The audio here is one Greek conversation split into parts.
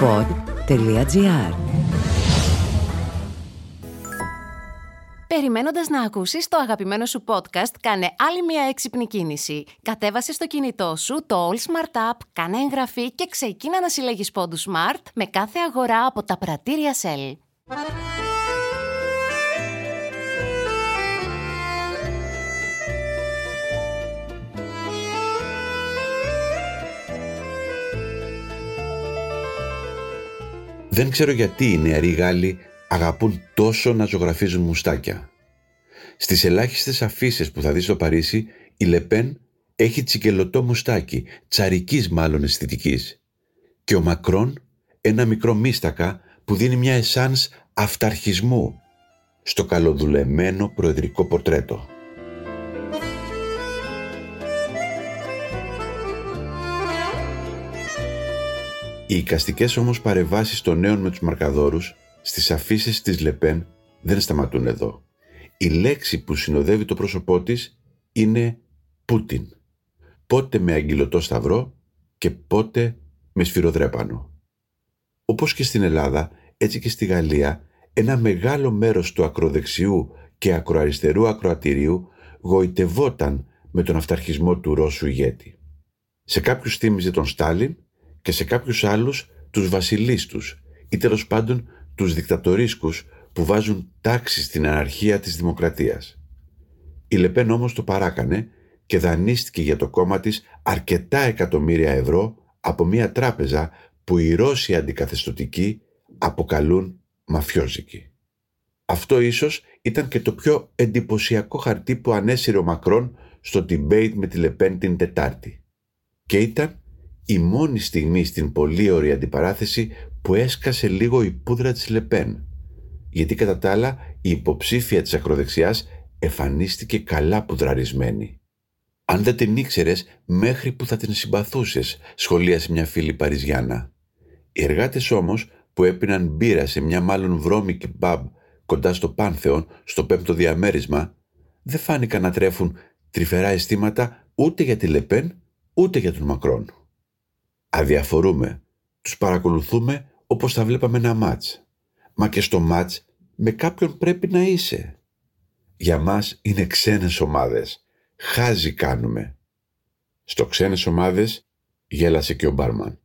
pod.gr Περιμένοντας να ακούσεις το αγαπημένο σου podcast, κάνε άλλη μια έξυπνη κίνηση. Κατέβασε στο κινητό σου το All Smart App, κάνε εγγραφή και ξεκίνα να συλλέγεις πόντους Smart με κάθε αγορά από τα πρατήρια Shell. Δεν ξέρω γιατί οι νεαροί Γάλλοι αγαπούν τόσο να ζωγραφίζουν μουστάκια. Στις ελάχιστες αφήσει που θα δεις στο Παρίσι, η Λεπέν έχει τσικελωτό μουστάκι, τσαρικής μάλλον αισθητικής. Και ο Μακρόν ένα μικρό μίστακα που δίνει μια εσάνς αυταρχισμού στο καλοδουλεμένο προεδρικό πορτρέτο. Οι οικαστικές όμως παρεμβάσεις των νέων με τους μαρκαδόρους στις αφήσεις της Λεπέν δεν σταματούν εδώ. Η λέξη που συνοδεύει το πρόσωπό της είναι Πούτιν. Πότε με αγγυλωτό σταυρό και πότε με σφυροδρέπανο. Όπως και στην Ελλάδα, έτσι και στη Γαλλία, ένα μεγάλο μέρος του ακροδεξιού και ακροαριστερού ακροατηρίου γοητευόταν με τον αυταρχισμό του Ρώσου ηγέτη. Σε κάποιους θύμιζε τον Στάλιν και σε κάποιους άλλους τους βασιλίστους ή τέλος πάντων τους δικτατορίσκους που βάζουν τάξη στην αναρχία της δημοκρατίας. Η Λεπέν όμως το παράκανε και δανείστηκε για το κόμμα της αρκετά εκατομμύρια ευρώ από μια τράπεζα που οι Ρώσοι αντικαθεστωτικοί αποκαλούν μαφιόζικοι. Αυτό ίσως ήταν και το πιο εντυπωσιακό χαρτί που ανέσυρε ο Μακρόν στο debate με τη Λεπέν την Τετάρτη. Και ήταν η μόνη στιγμή στην πολύ ωραία αντιπαράθεση που έσκασε λίγο η πούδρα της Λεπέν. Γιατί κατά τα άλλα η υποψήφια της ακροδεξιάς εμφανίστηκε καλά πουδραρισμένη. Αν δεν την ήξερες μέχρι που θα την συμπαθούσες, σχολίασε μια φίλη Παριζιάνα. Οι εργάτες όμως που έπιναν μπύρα σε μια μάλλον βρώμικη μπαμπ κοντά στο Πάνθεον, στο πέμπτο διαμέρισμα, δεν φάνηκαν να τρέφουν τρυφερά αισθήματα ούτε για τη Λεπέν, ούτε για τον Μακρόν. Αδιαφορούμε. Τους παρακολουθούμε όπως θα βλέπαμε ένα μάτς. Μα και στο μάτς με κάποιον πρέπει να είσαι. Για μας είναι ξένες ομάδες. Χάζι κάνουμε. Στο ξένες ομάδες γέλασε και ο μπάρμαν.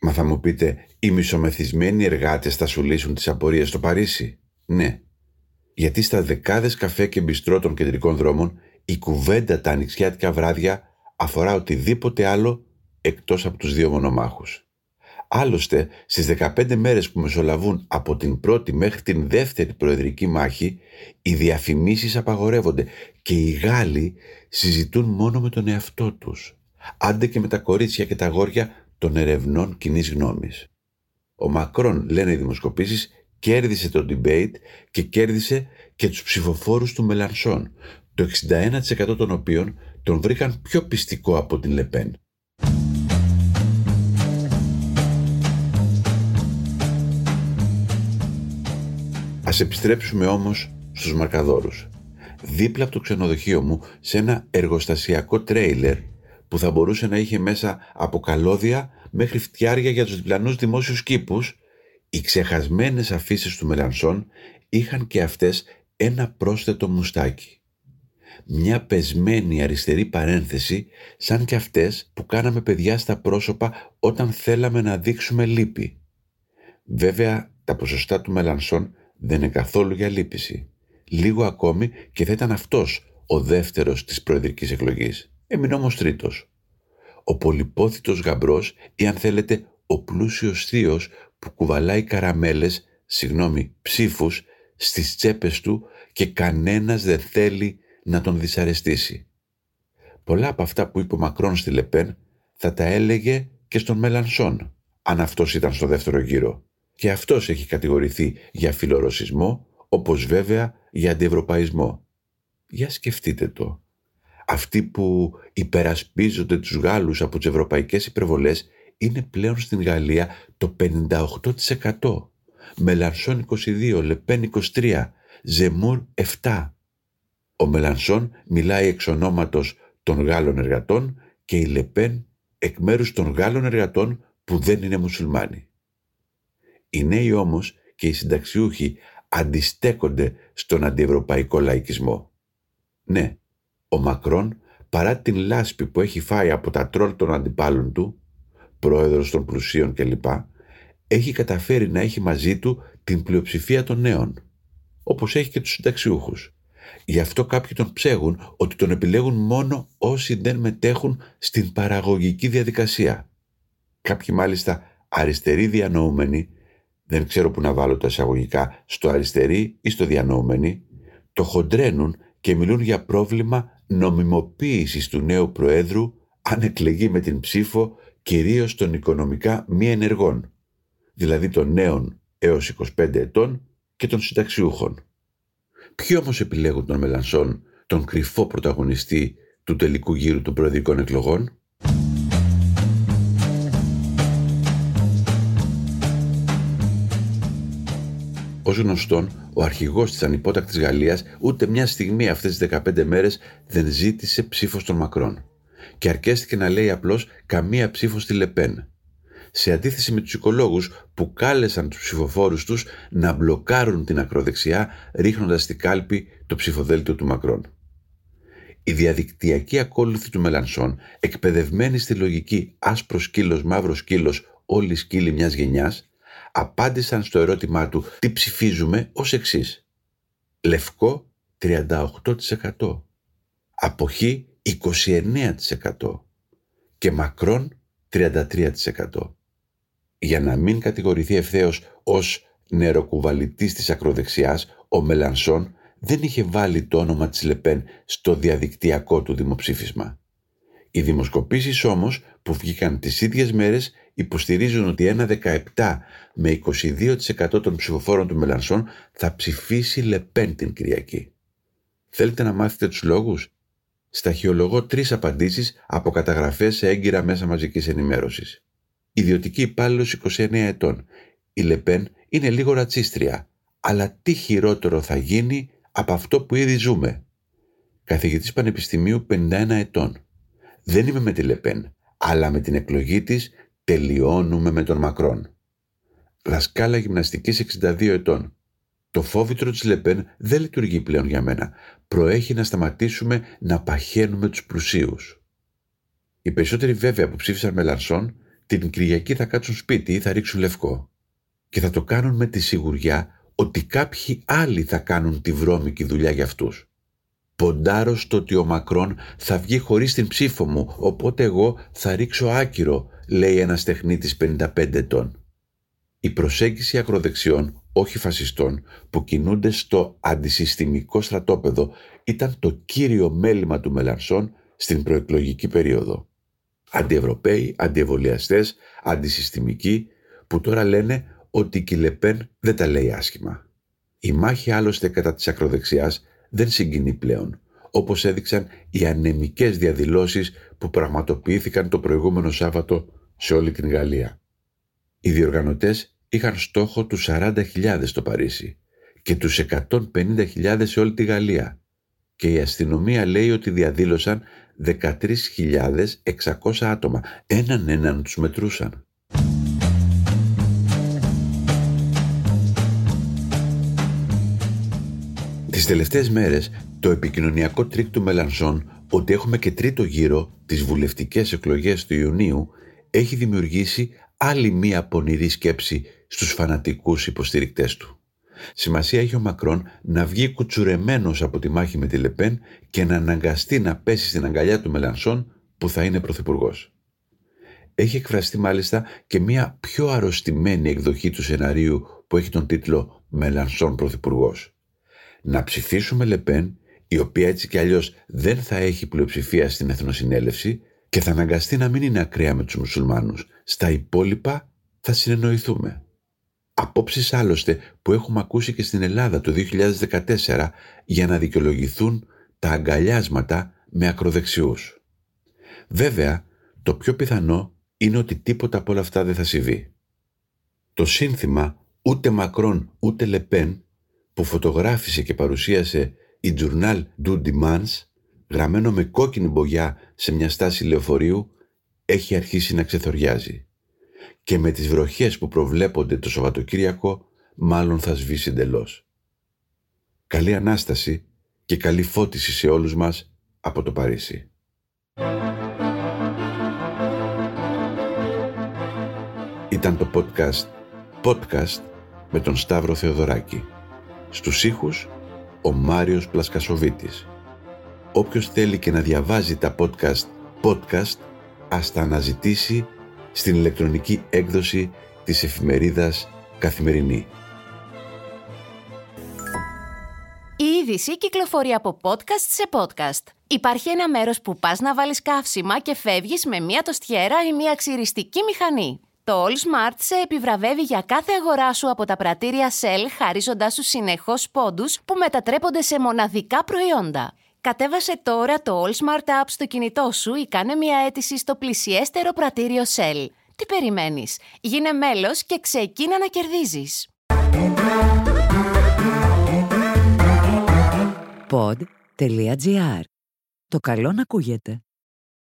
Μα θα μου πείτε, οι μισομεθυσμένοι εργάτες θα σου λύσουν τις απορίες στο Παρίσι; Ναι. Γιατί στα δεκάδες καφέ και μπιστρό των κεντρικών δρόμων η κουβέντα τα ανοιξιάτικα βράδια αφορά οτιδήποτε άλλο εκτός από τους δύο μονομάχους. Άλλωστε, στις 15 μέρες που μεσολαβούν από την πρώτη μέχρι την δεύτερη προεδρική μάχη, οι διαφημίσεις απαγορεύονται και οι Γάλλοι συζητούν μόνο με τον εαυτό τους, άντε και με τα κορίτσια και τα γόρια των ερευνών κοινής γνώμης. Ο Μακρόν, λένε οι δημοσκοπήσεις, κέρδισε το debate και κέρδισε και τους ψηφοφόρους του Μελανσόν, το 61% των οποίων τον βρήκαν πιο πιστικό από την Λεπέν. Ας επιστρέψουμε όμως στους μαρκαδόρους. Δίπλα από το ξενοδοχείο μου, σε ένα εργοστασιακό τρέιλερ που θα μπορούσε να είχε μέσα από καλώδια μέχρι φτιάρια για τους διπλανούς δημόσιους κήπους, οι ξεχασμένες αφήσεις του Μελανσόν είχαν και αυτές ένα πρόσθετο μουστάκι. Μια πεσμένη αριστερή παρένθεση σαν και αυτές που κάναμε παιδιά στα πρόσωπα όταν θέλαμε να δείξουμε λύπη. Βέβαια τα ποσοστά του Μελανσόν δεν είναι καθόλου για λύπηση. Λίγο ακόμη και θα ήταν αυτός ο δεύτερος της προεδρικής εκλογής. Έμεινε όμως τρίτος. Ο πολυπόθητος γαμπρός ή αν θέλετε ο πλούσιος θείος που κουβαλάει καραμέλες, συγγνώμη, ψήφους στις τσέπες του και κανένας δεν θέλει να τον δυσαρεστήσει. Πολλά από αυτά που είπε ο Μακρόν στη Λεπέν θα τα έλεγε και στον Μελανσόν, αν αυτός ήταν στο δεύτερο γύρο και αυτός έχει κατηγορηθεί για φιλορωσισμό, όπως βέβαια για αντιευρωπαϊσμό. Για σκεφτείτε το. Αυτοί που υπερασπίζονται τους Γάλλους από τις ευρωπαϊκές υπερβολές είναι πλέον στην Γαλλία το 58%. Μελανσόν 22, Λεπέν 23, Ζεμούρ 7. Ο Μελανσόν μιλάει εξ ονόματος των Γάλλων εργατών και η Λεπέν εκ μέρους των Γάλλων εργατών που δεν είναι μουσουλμάνοι. Οι νέοι όμως και οι συνταξιούχοι αντιστέκονται στον αντιευρωπαϊκό λαϊκισμό. Ναι, ο Μακρόν παρά την λάσπη που έχει φάει από τα τρόλ των αντιπάλων του, πρόεδρος των πλουσίων κλπ, έχει καταφέρει να έχει μαζί του την πλειοψηφία των νέων, όπως έχει και τους συνταξιούχους. Γι' αυτό κάποιοι τον ψέγουν ότι τον επιλέγουν μόνο όσοι δεν μετέχουν στην παραγωγική διαδικασία. Κάποιοι μάλιστα αριστεροί διανοούμενοι, δεν ξέρω που να βάλω τα εισαγωγικά, στο αριστερή ή στο διανοούμενοι, το χοντρένουν και μιλούν για πρόβλημα νομιμοποίησης του νέου Προέδρου αν εκλεγεί με την ψήφο κυρίως των οικονομικά μη ενεργών, δηλαδή των νέων έως 25 ετών και των συνταξιούχων. Ποιοι όμως επιλέγουν τον Μελανσόν, τον κρυφό πρωταγωνιστή του τελικού γύρου των προεδρικών εκλογών; Ως γνωστόν, ο αρχηγός της ανυπότακτης Γαλλίας ούτε μια στιγμή αυτές τις 15 μέρες δεν ζήτησε ψήφος στον Μακρόν και αρκέστηκε να λέει απλώς καμία ψήφος στη Λεπέν. Σε αντίθεση με τους οικολόγους που κάλεσαν τους ψηφοφόρους τους να μπλοκάρουν την ακροδεξιά ρίχνοντας στην κάλπη το ψηφοδέλτιο του Μακρόν. Η διαδικτυακή ακόλουθη του Μελανσόν, εκπαιδευμένη στη λογική άσπρος σκύλος, μαύρος σκύλος, όλοι σκύλοι μιας γενιάς, απάντησαν στο ερώτημά του τι ψηφίζουμε ως εξής. Λευκό 38%, αποχή 29% και μακρόν 33%. Για να μην κατηγορηθεί ευθέως ως νεροκουβαλητής της ακροδεξιάς, ο Μελανσόν δεν είχε βάλει το όνομα της Λεπέν στο διαδικτυακό του δημοψήφισμα. Οι δημοσκοπήσεις όμως που βγήκαν τις ίδιες μέρες υποστηρίζουν ότι ένα 17 με 22% των ψηφοφόρων του Μελανσόν θα ψηφίσει Λεπέν την Κυριακή. Θέλετε να μάθετε τους λόγους; Σταχυολογώ τρεις απαντήσεις από καταγραφές σε έγκυρα μέσα μαζικής ενημέρωσης. Ιδιωτική υπάλληλος 29 ετών. Η Λεπέν είναι λίγο ρατσίστρια, αλλά τι χειρότερο θα γίνει από αυτό που ήδη ζούμε. Καθηγητής Πανεπιστημίου 51 ετών. Δεν είμαι με τη Λεπέν, αλλά με την εκλογή της τελειώνουμε με τον Μακρόν. Δασκάλα γυμναστικής 62 ετών. Το φόβητρο της Λεπέν δεν λειτουργεί πλέον για μένα. Προέχει να σταματήσουμε να παχαίνουμε τους πλουσίους. Οι περισσότεροι βέβαια που ψήφισαν με Λαρσόν την Κυριακή θα κάτσουν σπίτι ή θα ρίξουν λευκό. Και θα το κάνουν με τη σιγουριά ότι κάποιοι άλλοι θα κάνουν τη βρώμικη δουλειά για αυτούς. Ποντάρω στο ότι ο Μακρόν θα βγει χωρίς την ψήφο μου, οπότε εγώ θα ρίξω άκυρο, λέει ένας τεχνίτης 55 ετών. Η προσέγγιση ακροδεξιών, όχι φασιστών, που κινούνται στο αντισυστημικό στρατόπεδο ήταν το κύριο μέλημα του Μελανσόν στην προεκλογική περίοδο. Αντιευρωπαίοι, αντιεμβολιαστές, αντισυστημικοί, που τώρα λένε ότι η Λεπέν δεν τα λέει άσχημα. Η μάχη άλλωστε κατά της ακροδεξιάς δεν συγκινεί πλέον, όπως έδειξαν οι ανεμικές διαδηλώσεις που πραγματοποιήθηκαν το προηγούμενο Σάββατο σε όλη την Γαλλία. Οι διοργανωτές είχαν στόχο τους 40.000 στο Παρίσι και τους 150.000 σε όλη τη Γαλλία και η αστυνομία λέει ότι διαδήλωσαν 13.600 άτομα. Έναν έναν τους μετρούσαν. Τις τελευταίες μέρες το επικοινωνιακό τρίκ του Μελανσόν ότι έχουμε και τρίτο γύρο τις βουλευτικές εκλογές του Ιουνίου έχει δημιουργήσει άλλη μία πονηρή σκέψη στους φανατικούς υποστηρικτές του. Σημασία έχει ο Μακρόν να βγει κουτσουρεμένος από τη μάχη με τη Λεπέν και να αναγκαστεί να πέσει στην αγκαλιά του Μελανσόν που θα είναι πρωθυπουργός. Έχει εκφραστεί μάλιστα και μια πιο αρρωστημένη εκδοχή του σεναρίου που έχει τον τίτλο «Μελανσόν πρωθυπουργός να ψηφίσουμε Λεπέν, η οποία έτσι κι αλλιώς δεν θα έχει πλειοψηφία στην Εθνοσυνέλευση και θα αναγκαστεί να μην είναι ακραία με τους μουσουλμάνους. Στα υπόλοιπα θα συνεννοηθούμε. Απόψεις άλλωστε που έχουμε ακούσει και στην Ελλάδα το 2014 για να δικαιολογηθούν τα αγκαλιάσματα με ακροδεξιούς. Βέβαια, το πιο πιθανό είναι ότι τίποτα από όλα αυτά δεν θα συμβεί. Το σύνθημα ούτε Μακρόν ούτε Λεπέν που φωτογράφησε και παρουσίασε η Journal du Dimanche, γραμμένο με κόκκινη μπογιά σε μια στάση λεωφορείου, έχει αρχίσει να ξεθοριάζει. και με τις βροχές που προβλέπονται το Σαββατοκύριακο μάλλον θα σβήσει εντελώς. Καλή Ανάσταση και καλή φώτιση σε όλους μας από το Παρίσι. Ήταν το podcast Podcast με τον Σταύρο Θεοδωράκη. Στους ήχους ο Μάριος Πλασκασοβίτης. Όποιος θέλει και να διαβάζει τα podcast podcast ας τα αναζητήσει στην ηλεκτρονική έκδοση της εφημερίδας Καθημερινή. Η είδηση κυκλοφορεί από podcast σε podcast. Υπάρχει ένα μέρος που πας να βάλεις καύσιμα και φεύγεις με μία τοστιέρα ή μία ξυριστική μηχανή. Το All Smart σε επιβραβεύει για κάθε αγορά σου από τα πρατήρια Shell, χαρίζοντάς σου συνεχώς πόντους που μετατρέπονται σε μοναδικά προϊόντα. Κατέβασε τώρα το All Smart App στο κινητό σου ή κάνε μια αίτηση στο πλησιέστερο πρατήριο Shell. Τι περιμένεις; Γίνε μέλος και ξεκίνα να κερδίζεις. Pod.gr. Το καλό να ακούγεται.